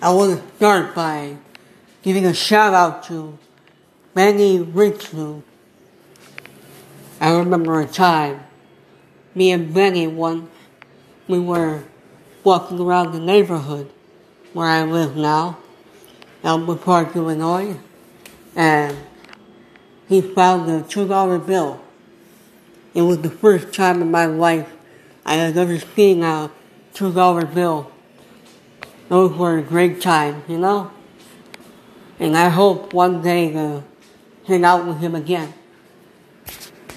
I want to start by giving a shout out to Benny Ritsau. I remember a time, me and Benny once, we were walking around the neighborhood where I live now, Elmwood Park, Illinois, and he found a two dollar bill. It was the first time in my life I had ever seen a two dollar bill. Those were a great time, you know? And I hope one day to hang out with him again.